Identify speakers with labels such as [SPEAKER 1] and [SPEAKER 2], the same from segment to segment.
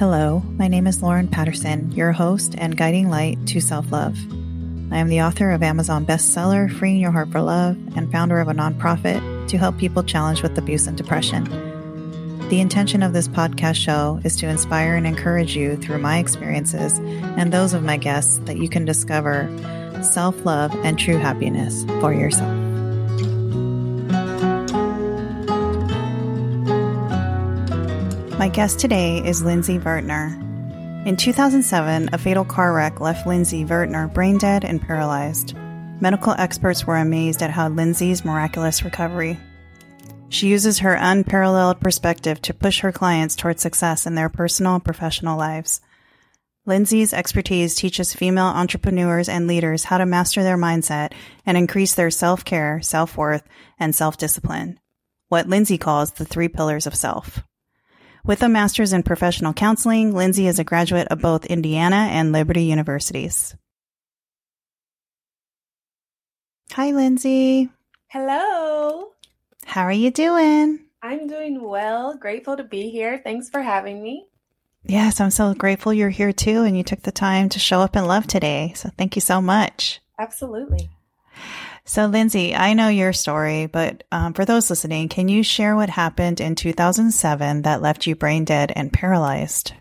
[SPEAKER 1] Hello, my name is Lorrine Patterson, your host and guiding light to self love. I am the author of Amazon bestseller Freeing Your Heart for Love and founder of a nonprofit to help people challenged with abuse and depression. The intention of this podcast show is to inspire and encourage you through my experiences and those of my guests that you can discover self love and true happiness for yourself. Guest today is Lindsey Vertner. In 2007, a fatal car wreck left Lindsey Vertner brain dead and paralyzed. Medical experts were amazed at how Lindsey's miraculous recovery. She uses her unparalleled perspective to push her clients towards success in their personal and professional lives. Lindsey's expertise teaches female entrepreneurs and leaders how to master their mindset and increase their self care, self worth, and self discipline. What Lindsey calls the three pillars of self. With a master's in professional counseling, Lindsey is a graduate of both Indiana and Liberty Universities. Hi, Lindsey.
[SPEAKER 2] Hello.
[SPEAKER 1] How are you doing?
[SPEAKER 2] I'm doing well. Grateful to be here. Thanks for having me.
[SPEAKER 1] Yes, I'm so grateful you're here too and you took the time to show up in love today. So thank you so much.
[SPEAKER 2] Absolutely.
[SPEAKER 1] So, Lindsey, I know your story, but um, for those listening, can you share what happened in 2007 that left you brain dead and paralyzed?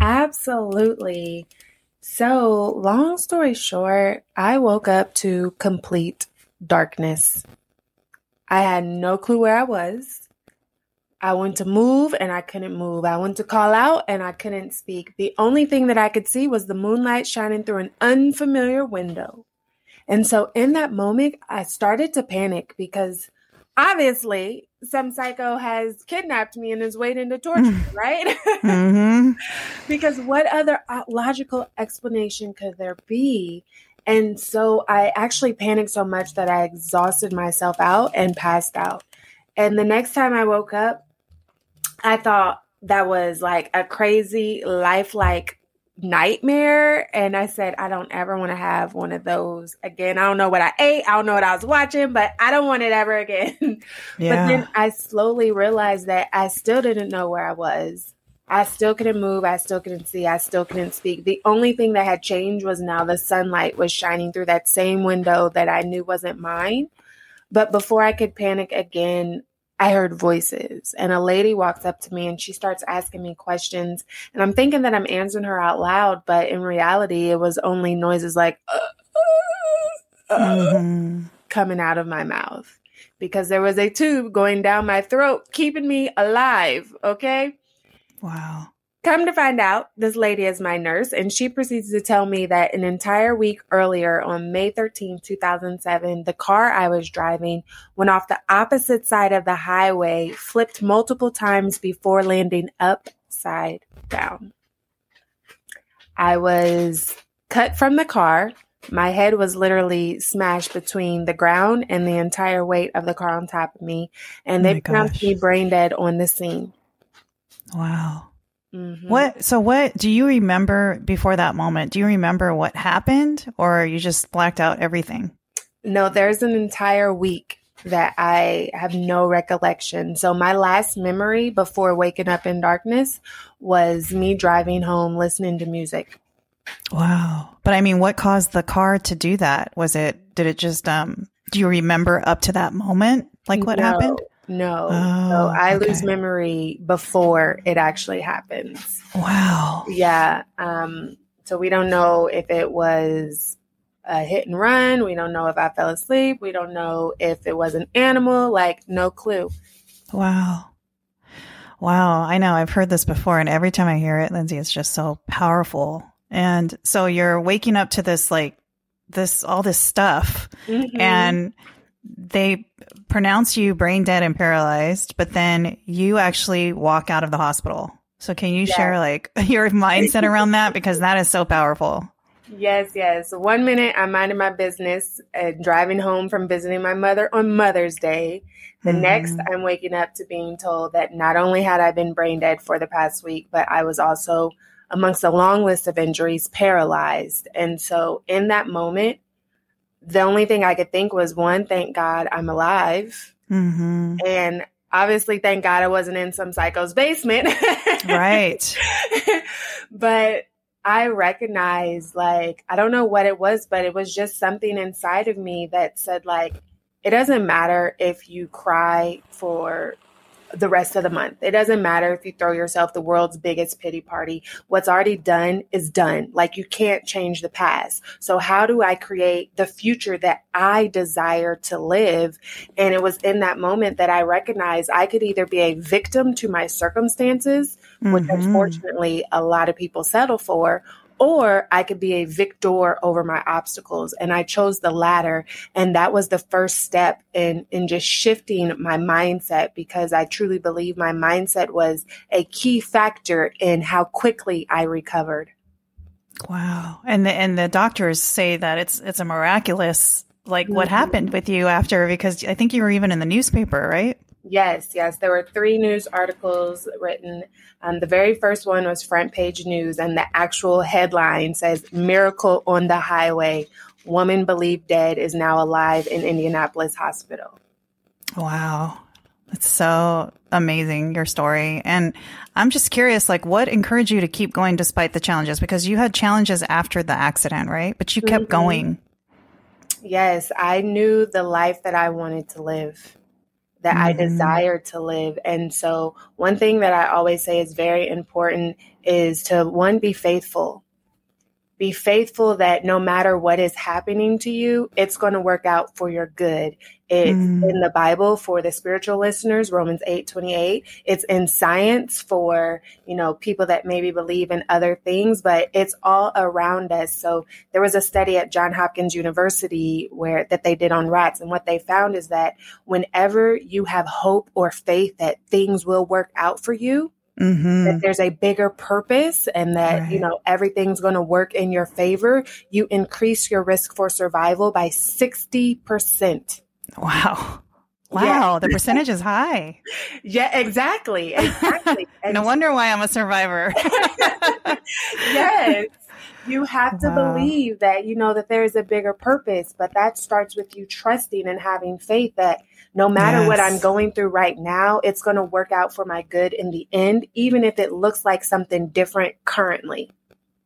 [SPEAKER 2] Absolutely. So, long story short, I woke up to complete darkness. I had no clue where I was. I went to move and I couldn't move. I went to call out and I couldn't speak. The only thing that I could see was the moonlight shining through an unfamiliar window. And so in that moment, I started to panic because obviously some psycho has kidnapped me and is waiting to torture me, right? mm-hmm. because what other uh, logical explanation could there be? And so I actually panicked so much that I exhausted myself out and passed out. And the next time I woke up, I thought that was like a crazy, lifelike nightmare. And I said, I don't ever want to have one of those again. I don't know what I ate. I don't know what I was watching, but I don't want it ever again. Yeah. But then I slowly realized that I still didn't know where I was. I still couldn't move. I still couldn't see. I still couldn't speak. The only thing that had changed was now the sunlight was shining through that same window that I knew wasn't mine. But before I could panic again, I heard voices and a lady walks up to me and she starts asking me questions. And I'm thinking that I'm answering her out loud, but in reality, it was only noises like uh, uh, mm-hmm. coming out of my mouth because there was a tube going down my throat, keeping me alive. Okay.
[SPEAKER 1] Wow.
[SPEAKER 2] Come to find out, this lady is my nurse, and she proceeds to tell me that an entire week earlier, on May 13, 2007, the car I was driving went off the opposite side of the highway, flipped multiple times before landing upside down. I was cut from the car. My head was literally smashed between the ground and the entire weight of the car on top of me, and oh they pronounced me brain dead on the scene.
[SPEAKER 1] Wow. Mm-hmm. What? So, what do you remember before that moment? Do you remember what happened, or you just blacked out everything?
[SPEAKER 2] No, there's an entire week that I have no recollection. So, my last memory before waking up in darkness was me driving home listening to music.
[SPEAKER 1] Wow. But I mean, what caused the car to do that? Was it, did it just, um, do you remember up to that moment? Like what
[SPEAKER 2] no,
[SPEAKER 1] happened?
[SPEAKER 2] No. Oh, so I okay. lose memory before it actually happens.
[SPEAKER 1] Wow.
[SPEAKER 2] Yeah. Um, so we don't know if it was a hit and run. We don't know if I fell asleep. We don't know if it was an animal. Like, no clue.
[SPEAKER 1] Wow. Wow. I know I've heard this before. And every time I hear it, Lindsey, it's just so powerful. And so you're waking up to this, like, this, all this stuff. Mm-hmm. And they pronounce you brain dead and paralyzed, but then you actually walk out of the hospital. So can you share like your mindset around that because that is so powerful.
[SPEAKER 2] Yes, yes. One minute I'm minding my business and driving home from visiting my mother on Mother's Day. The mm. next, I'm waking up to being told that not only had I been brain dead for the past week, but I was also amongst a long list of injuries paralyzed. And so in that moment, the only thing I could think was one, thank God I'm alive. Mm-hmm. And obviously, thank God I wasn't in some psycho's basement.
[SPEAKER 1] right.
[SPEAKER 2] but I recognized, like, I don't know what it was, but it was just something inside of me that said, like, it doesn't matter if you cry for the rest of the month. It doesn't matter if you throw yourself the world's biggest pity party. What's already done is done. Like you can't change the past. So how do I create the future that I desire to live? And it was in that moment that I recognized I could either be a victim to my circumstances, mm-hmm. which unfortunately a lot of people settle for, or I could be a victor over my obstacles. And I chose the latter. And that was the first step in, in just shifting my mindset because I truly believe my mindset was a key factor in how quickly I recovered.
[SPEAKER 1] Wow. And the, and the doctors say that it's, it's a miraculous, like what mm-hmm. happened with you after, because I think you were even in the newspaper, right?
[SPEAKER 2] Yes, yes. There were three news articles written. Um, the very first one was front page news, and the actual headline says Miracle on the Highway. Woman believed dead is now alive in Indianapolis hospital.
[SPEAKER 1] Wow. It's so amazing, your story. And I'm just curious, like, what encouraged you to keep going despite the challenges? Because you had challenges after the accident, right? But you kept mm-hmm. going.
[SPEAKER 2] Yes, I knew the life that I wanted to live that mm-hmm. I desire to live. And so, one thing that I always say is very important is to one, be faithful. Be faithful that no matter what is happening to you, it's going to work out for your good. It's mm. in the Bible for the spiritual listeners, Romans 8 28. It's in science for, you know, people that maybe believe in other things, but it's all around us. So there was a study at John Hopkins University where that they did on rats. And what they found is that whenever you have hope or faith that things will work out for you, Mm-hmm. that there's a bigger purpose and that right. you know everything's going to work in your favor you increase your risk for survival by 60%
[SPEAKER 1] Wow. Wow, yeah. the percentage is high.
[SPEAKER 2] Yeah, exactly. Exactly.
[SPEAKER 1] no wonder why I'm a survivor.
[SPEAKER 2] yes. You have to wow. believe that you know that there is a bigger purpose, but that starts with you trusting and having faith that no matter yes. what I'm going through right now, it's going to work out for my good in the end, even if it looks like something different currently.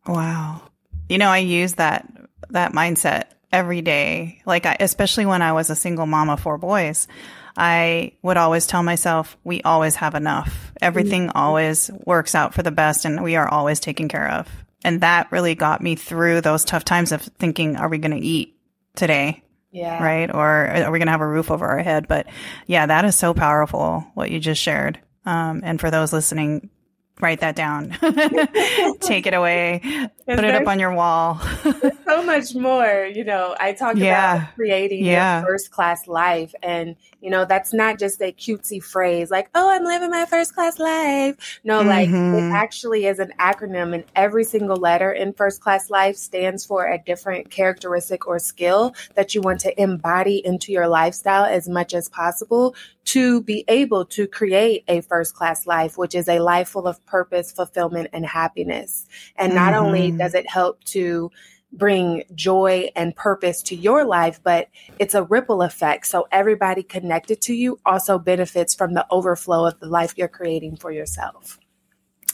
[SPEAKER 1] Wow. You know, I use that that mindset every day. Like, I, especially when I was a single mom of four boys, I would always tell myself, we always have enough. Everything mm-hmm. always works out for the best and we are always taken care of. And that really got me through those tough times of thinking, are we going to eat today?
[SPEAKER 2] Yeah.
[SPEAKER 1] Right. Or are we going to have a roof over our head? But yeah, that is so powerful what you just shared. Um, and for those listening, write that down. Take it away. Put it up on your wall.
[SPEAKER 2] so much more. You know, I talk yeah. about creating yeah. your first class life. And, you know, that's not just a cutesy phrase like, oh, I'm living my first class life. No, mm-hmm. like it mm-hmm. actually is an acronym, and every single letter in first class life stands for a different characteristic or skill that you want to embody into your lifestyle as much as possible to be able to create a first class life, which is a life full of purpose, fulfillment, and happiness. And not mm-hmm. only does it help to bring joy and purpose to your life, but it's a ripple effect. So everybody connected to you also benefits from the overflow of the life you're creating for yourself.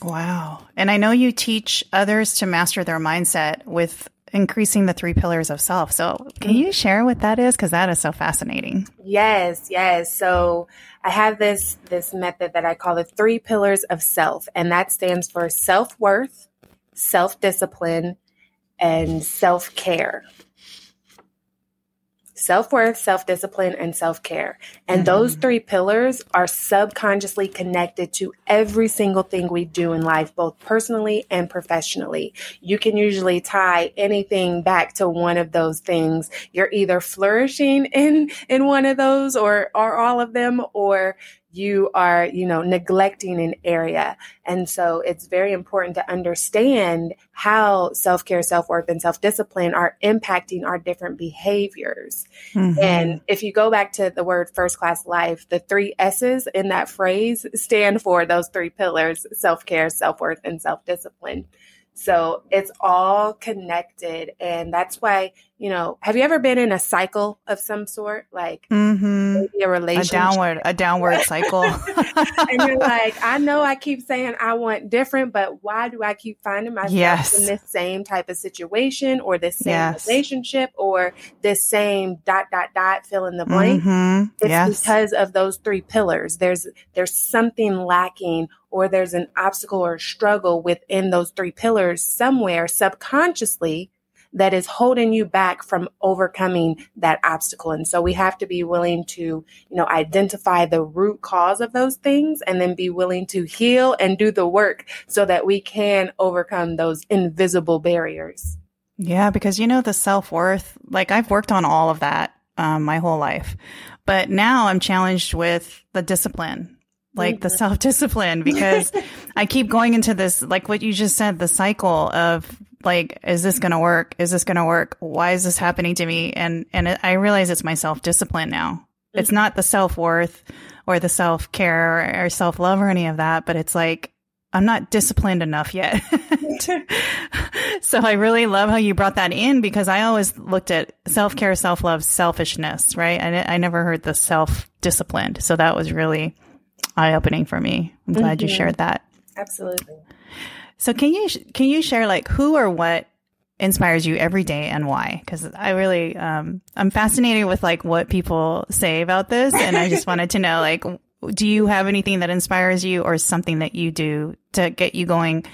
[SPEAKER 1] Wow. And I know you teach others to master their mindset with increasing the three pillars of self. So, can you share what that is cuz that is so fascinating.
[SPEAKER 2] Yes, yes. So, I have this this method that I call the three pillars of self, and that stands for self-worth, self-discipline, and self-care self worth, self discipline, and self care. And mm-hmm. those three pillars are subconsciously connected to every single thing we do in life, both personally and professionally. You can usually tie anything back to one of those things. You're either flourishing in, in one of those or, or all of them, or you are, you know, neglecting an area. And so it's very important to understand how self care, self worth, and self discipline are impacting our different behaviors. Mm-hmm. And if you go back to the word first class life, the three S's in that phrase stand for those three pillars self care, self worth, and self discipline. So it's all connected. And that's why, you know, have you ever been in a cycle of some sort, like
[SPEAKER 1] mm-hmm.
[SPEAKER 2] maybe a relationship,
[SPEAKER 1] a downward, a downward cycle?
[SPEAKER 2] and you're like, I know I keep saying I want different, but why do I keep finding myself
[SPEAKER 1] yes.
[SPEAKER 2] in this same type of situation or this same
[SPEAKER 1] Yes.
[SPEAKER 2] relationship or this same dot dot dot fill in the blank?
[SPEAKER 1] Mhm.
[SPEAKER 2] It's
[SPEAKER 1] Yes.
[SPEAKER 2] because of those three pillars. There's there's something lacking or there's an obstacle or struggle within those three pillars somewhere subconsciously that is holding you back from overcoming that obstacle. And so we have to be willing to, you know, identify the root cause of those things and then be willing to heal and do the work so that we can overcome those invisible barriers.
[SPEAKER 1] Yeah, because you know the self worth. Like I've worked on all of that um, my whole life, but now I'm challenged with the discipline, like the
[SPEAKER 2] Mhm.
[SPEAKER 1] self discipline, because I keep going into this, like what you just said, the cycle of like, is this going to work? Is this going to work? Why is this happening to me? And and it, I realize it's my self discipline now. It's not the self worth or the self care or self love or any of that, but it's like I'm not disciplined enough yet. so I really love how you brought that in because I always looked at self care, self love, selfishness, right? I, I never heard the self disciplined. So that was really eye opening for me. I'm glad you
[SPEAKER 2] Mhm.
[SPEAKER 1] shared that.
[SPEAKER 2] Absolutely.
[SPEAKER 1] So can you can you share like who or what inspires you every day and why? Because I really um, I'm fascinated with like what people say about this, and I just wanted to know like do you have anything that inspires you or something that you do to get you going,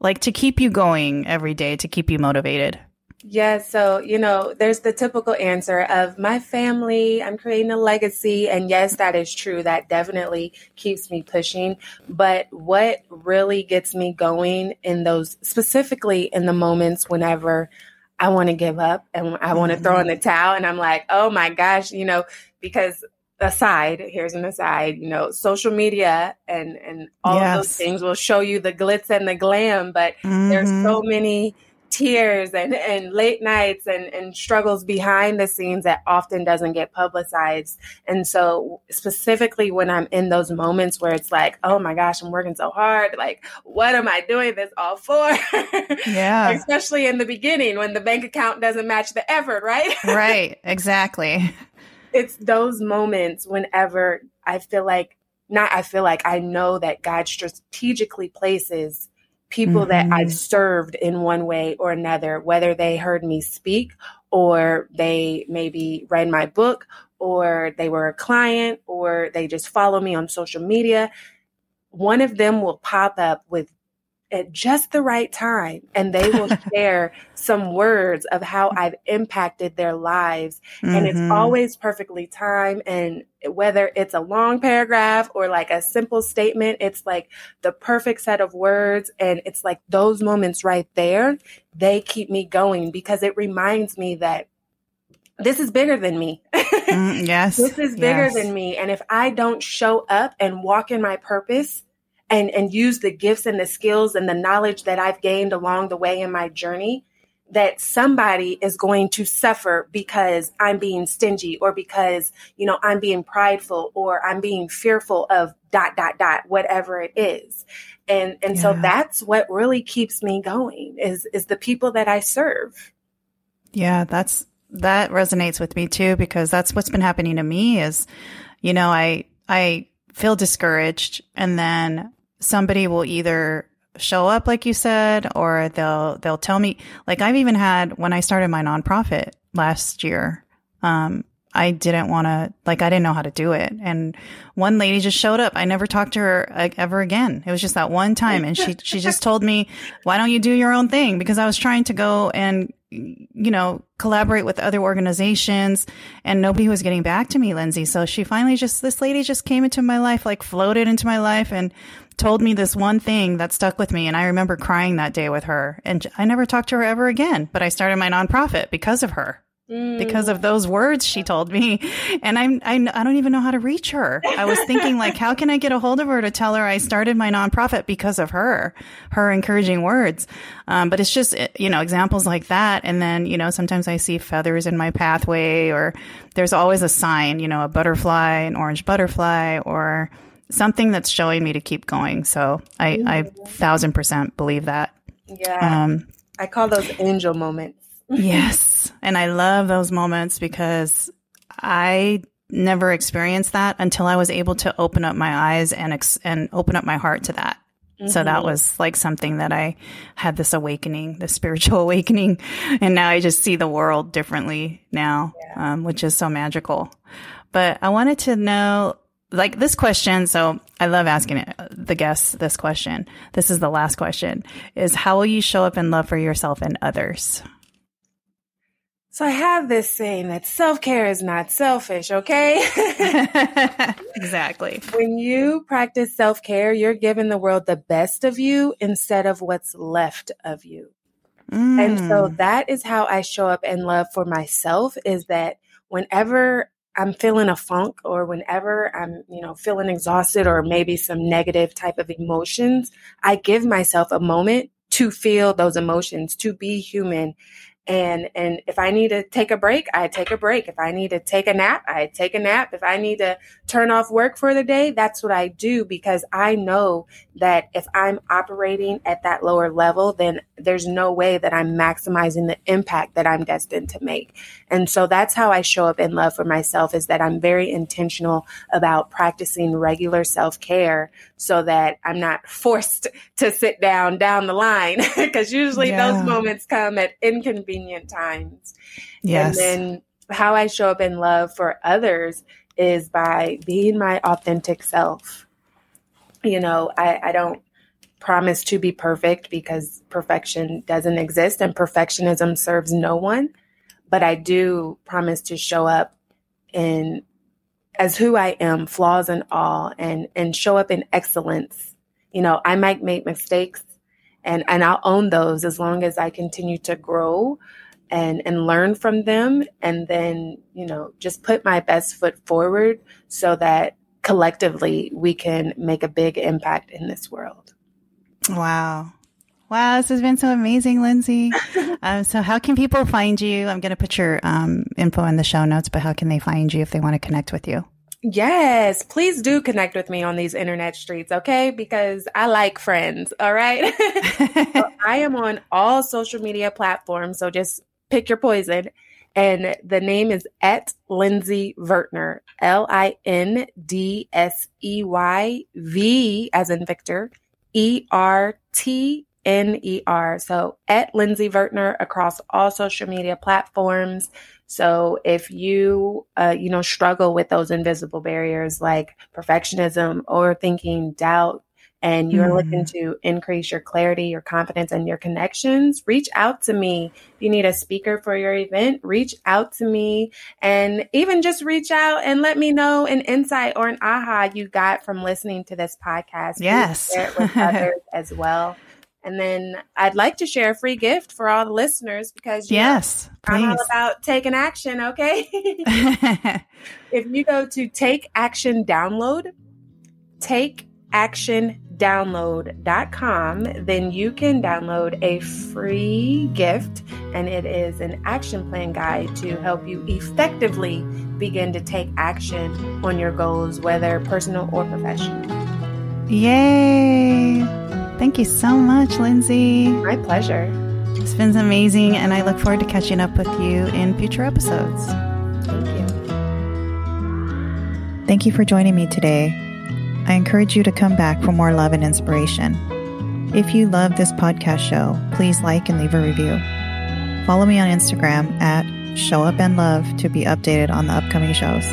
[SPEAKER 1] like to keep you going every day to keep you motivated?
[SPEAKER 2] Yeah, so you know, there's the typical answer of my family, I'm creating a legacy. And yes, that is true. That definitely keeps me pushing. But what really gets me going in those, specifically in the moments whenever I want to give up and I want to throw in the towel, and I'm like, oh my gosh, you know, because aside, here's an aside, you know, social media and and all of those things will show you the glitz and the glam, but there's
[SPEAKER 1] Mhm.
[SPEAKER 2] so many tears and, and late nights and, and struggles behind the scenes that often doesn't get publicized. And so specifically when I'm in those moments where it's like, oh my gosh, I'm working so hard. Like, what am I doing this all for?
[SPEAKER 1] yeah,
[SPEAKER 2] Especially in the beginning when the bank account doesn't match the effort, right?
[SPEAKER 1] right, exactly.
[SPEAKER 2] it's those moments whenever I feel like, not I feel like, I know that God strategically places people that
[SPEAKER 1] Mhm.
[SPEAKER 2] I've served in one way or another, whether they heard me speak or they maybe read my book or they were a client or they just follow me on social media. One of them will pop up with at just the right time and they will share some words of how I've impacted their lives and it's
[SPEAKER 1] Mhm.
[SPEAKER 2] always perfectly timed and whether it's a long paragraph or like a simple statement it's like the perfect set of words and it's like those moments right there they keep me going because it reminds me that this is bigger than me
[SPEAKER 1] Mm, yes,
[SPEAKER 2] this is bigger
[SPEAKER 1] yes.
[SPEAKER 2] than me and if i don't show up and walk in my purpose and and use the gifts and the skills and the knowledge that i've gained along the way in my journey that somebody is going to suffer because i'm being stingy or because you know i'm being prideful or i'm being fearful of dot dot dot whatever it is. And and so that's what really keeps me going is is the people that i serve.
[SPEAKER 1] Yeah, that's that resonates with me too because that's what's been happening to me is you know, I I feel discouraged and then somebody will either show up like you said or they'll they'll tell me. Like I've even had when I started my nonprofit last year um I didn't want to like I didn't know how to do it. And one lady just showed up. I never talked to her like, ever again. It was just that one time. And she she just told me why don't you do your own thing? Because I was trying to go and you know collaborate with other organizations and nobody was getting back to me Lindsey. So she finally just this lady just came into my life like floated into my life. And told me this one thing that stuck with me and I remember crying that day with her. And I never talked to her ever again but I started my nonprofit because of her because of those words she told me. And I'm, I, I don't even know how to reach her. I was thinking like how can i get a hold of her to tell her i started my nonprofit because of her her encouraging words? Um, but it's just you know examples like that. And then you know sometimes i see feathers in my pathway or there's always a sign you know a butterfly an orange butterfly or something that's showing me to keep going so i i thousand percent believe that
[SPEAKER 2] yeah
[SPEAKER 1] um
[SPEAKER 2] i call those angel moments
[SPEAKER 1] yes And I love those moments because I never experienced that until I was able to open up my eyes and ex- and open up my heart to that. Mm-hmm. So that mm-hmm. was like something that I had this awakening, the spiritual awakening, and now I just see the world differently now, yeah. um, which is so magical. But I wanted to know, like this question. So I love asking it, the guests this question. This is the last question: is how will you show up in love for yourself and others?
[SPEAKER 2] So I have this saying that self care is not selfish, okay?
[SPEAKER 1] exactly.
[SPEAKER 2] When you practice self care, you're giving the world the best of you instead of what's left of you. Mm. And so mm. that is how I show up in love for myself is that whenever I'm feeling a funk or whenever I'm, you know, feeling exhausted or maybe some negative type of emotions, I give myself a moment to feel those emotions, to be human and and if i need to take a break i take a break. If i need to take a nap i take a nap. If i need to turn off work for the day that's what i do because i know that if i'm operating at that lower level then there's no way that i'm maximizing the impact that i'm destined to make. And so that's how i show up in love for myself is that i'm very intentional about practicing regular self-care so that i'm not forced to sit down down the line because usually yeah. those moments come at inconvenient convenient times. Yes. And then how I show up in love for others is by being my authentic self. You know, I, I don't promise to be perfect because perfection doesn't exist and perfectionism serves no one. But I do promise to show up in as who I am, flaws and all, and and show up in excellence. You know, I might make mistakes and and I'll own those as long as I continue to grow and and learn from them and then you know just put my best foot forward so that collectively we can make a big impact in this world.
[SPEAKER 1] Wow. Wow this has been so amazing lindsey. Um, so how can people find you? I'm going to put your um, info in the show notes but how can they find you if they want to connect with you
[SPEAKER 2] Yes, please do connect with me on these internet streets, okay? Because I like friends, all right? so I am on all social media platforms, so just pick your poison. And the name is at Lindsey Vertner, L I N D S E Y V as in Victor, E R T N E R. So at Lindsey Vertner across all social media platforms. So if you, uh, you know, struggle with those invisible barriers like perfectionism, overthinking, doubt, and you're mm. looking to increase your clarity, your confidence, and your connections, reach out to me. If you need a speaker for your event, reach out to me and even just reach out and let me know an insight or an aha you got from listening to this podcast.
[SPEAKER 1] Yes.
[SPEAKER 2] Share it with others as well. And then I'd like to share a free gift for all the listeners because
[SPEAKER 1] yes,
[SPEAKER 2] know, I'm all about taking action. Okay. if you go to take action download, take action download.com, then you can download a free gift, and it is an action plan guide to help you effectively begin to take action on your goals, whether personal or professional.
[SPEAKER 1] Yay! Thank you so much, Lindsey.
[SPEAKER 2] My pleasure.
[SPEAKER 1] It's been amazing, and I look forward to catching up with you in future episodes.
[SPEAKER 2] Thank you.
[SPEAKER 1] Thank you for joining me today. I encourage you to come back for more love and inspiration. If you love this podcast show, please like and leave a review. Follow me on Instagram at Show Up and Love to be updated on the upcoming shows.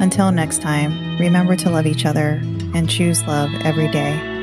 [SPEAKER 1] Until next time, remember to love each other and choose love every day.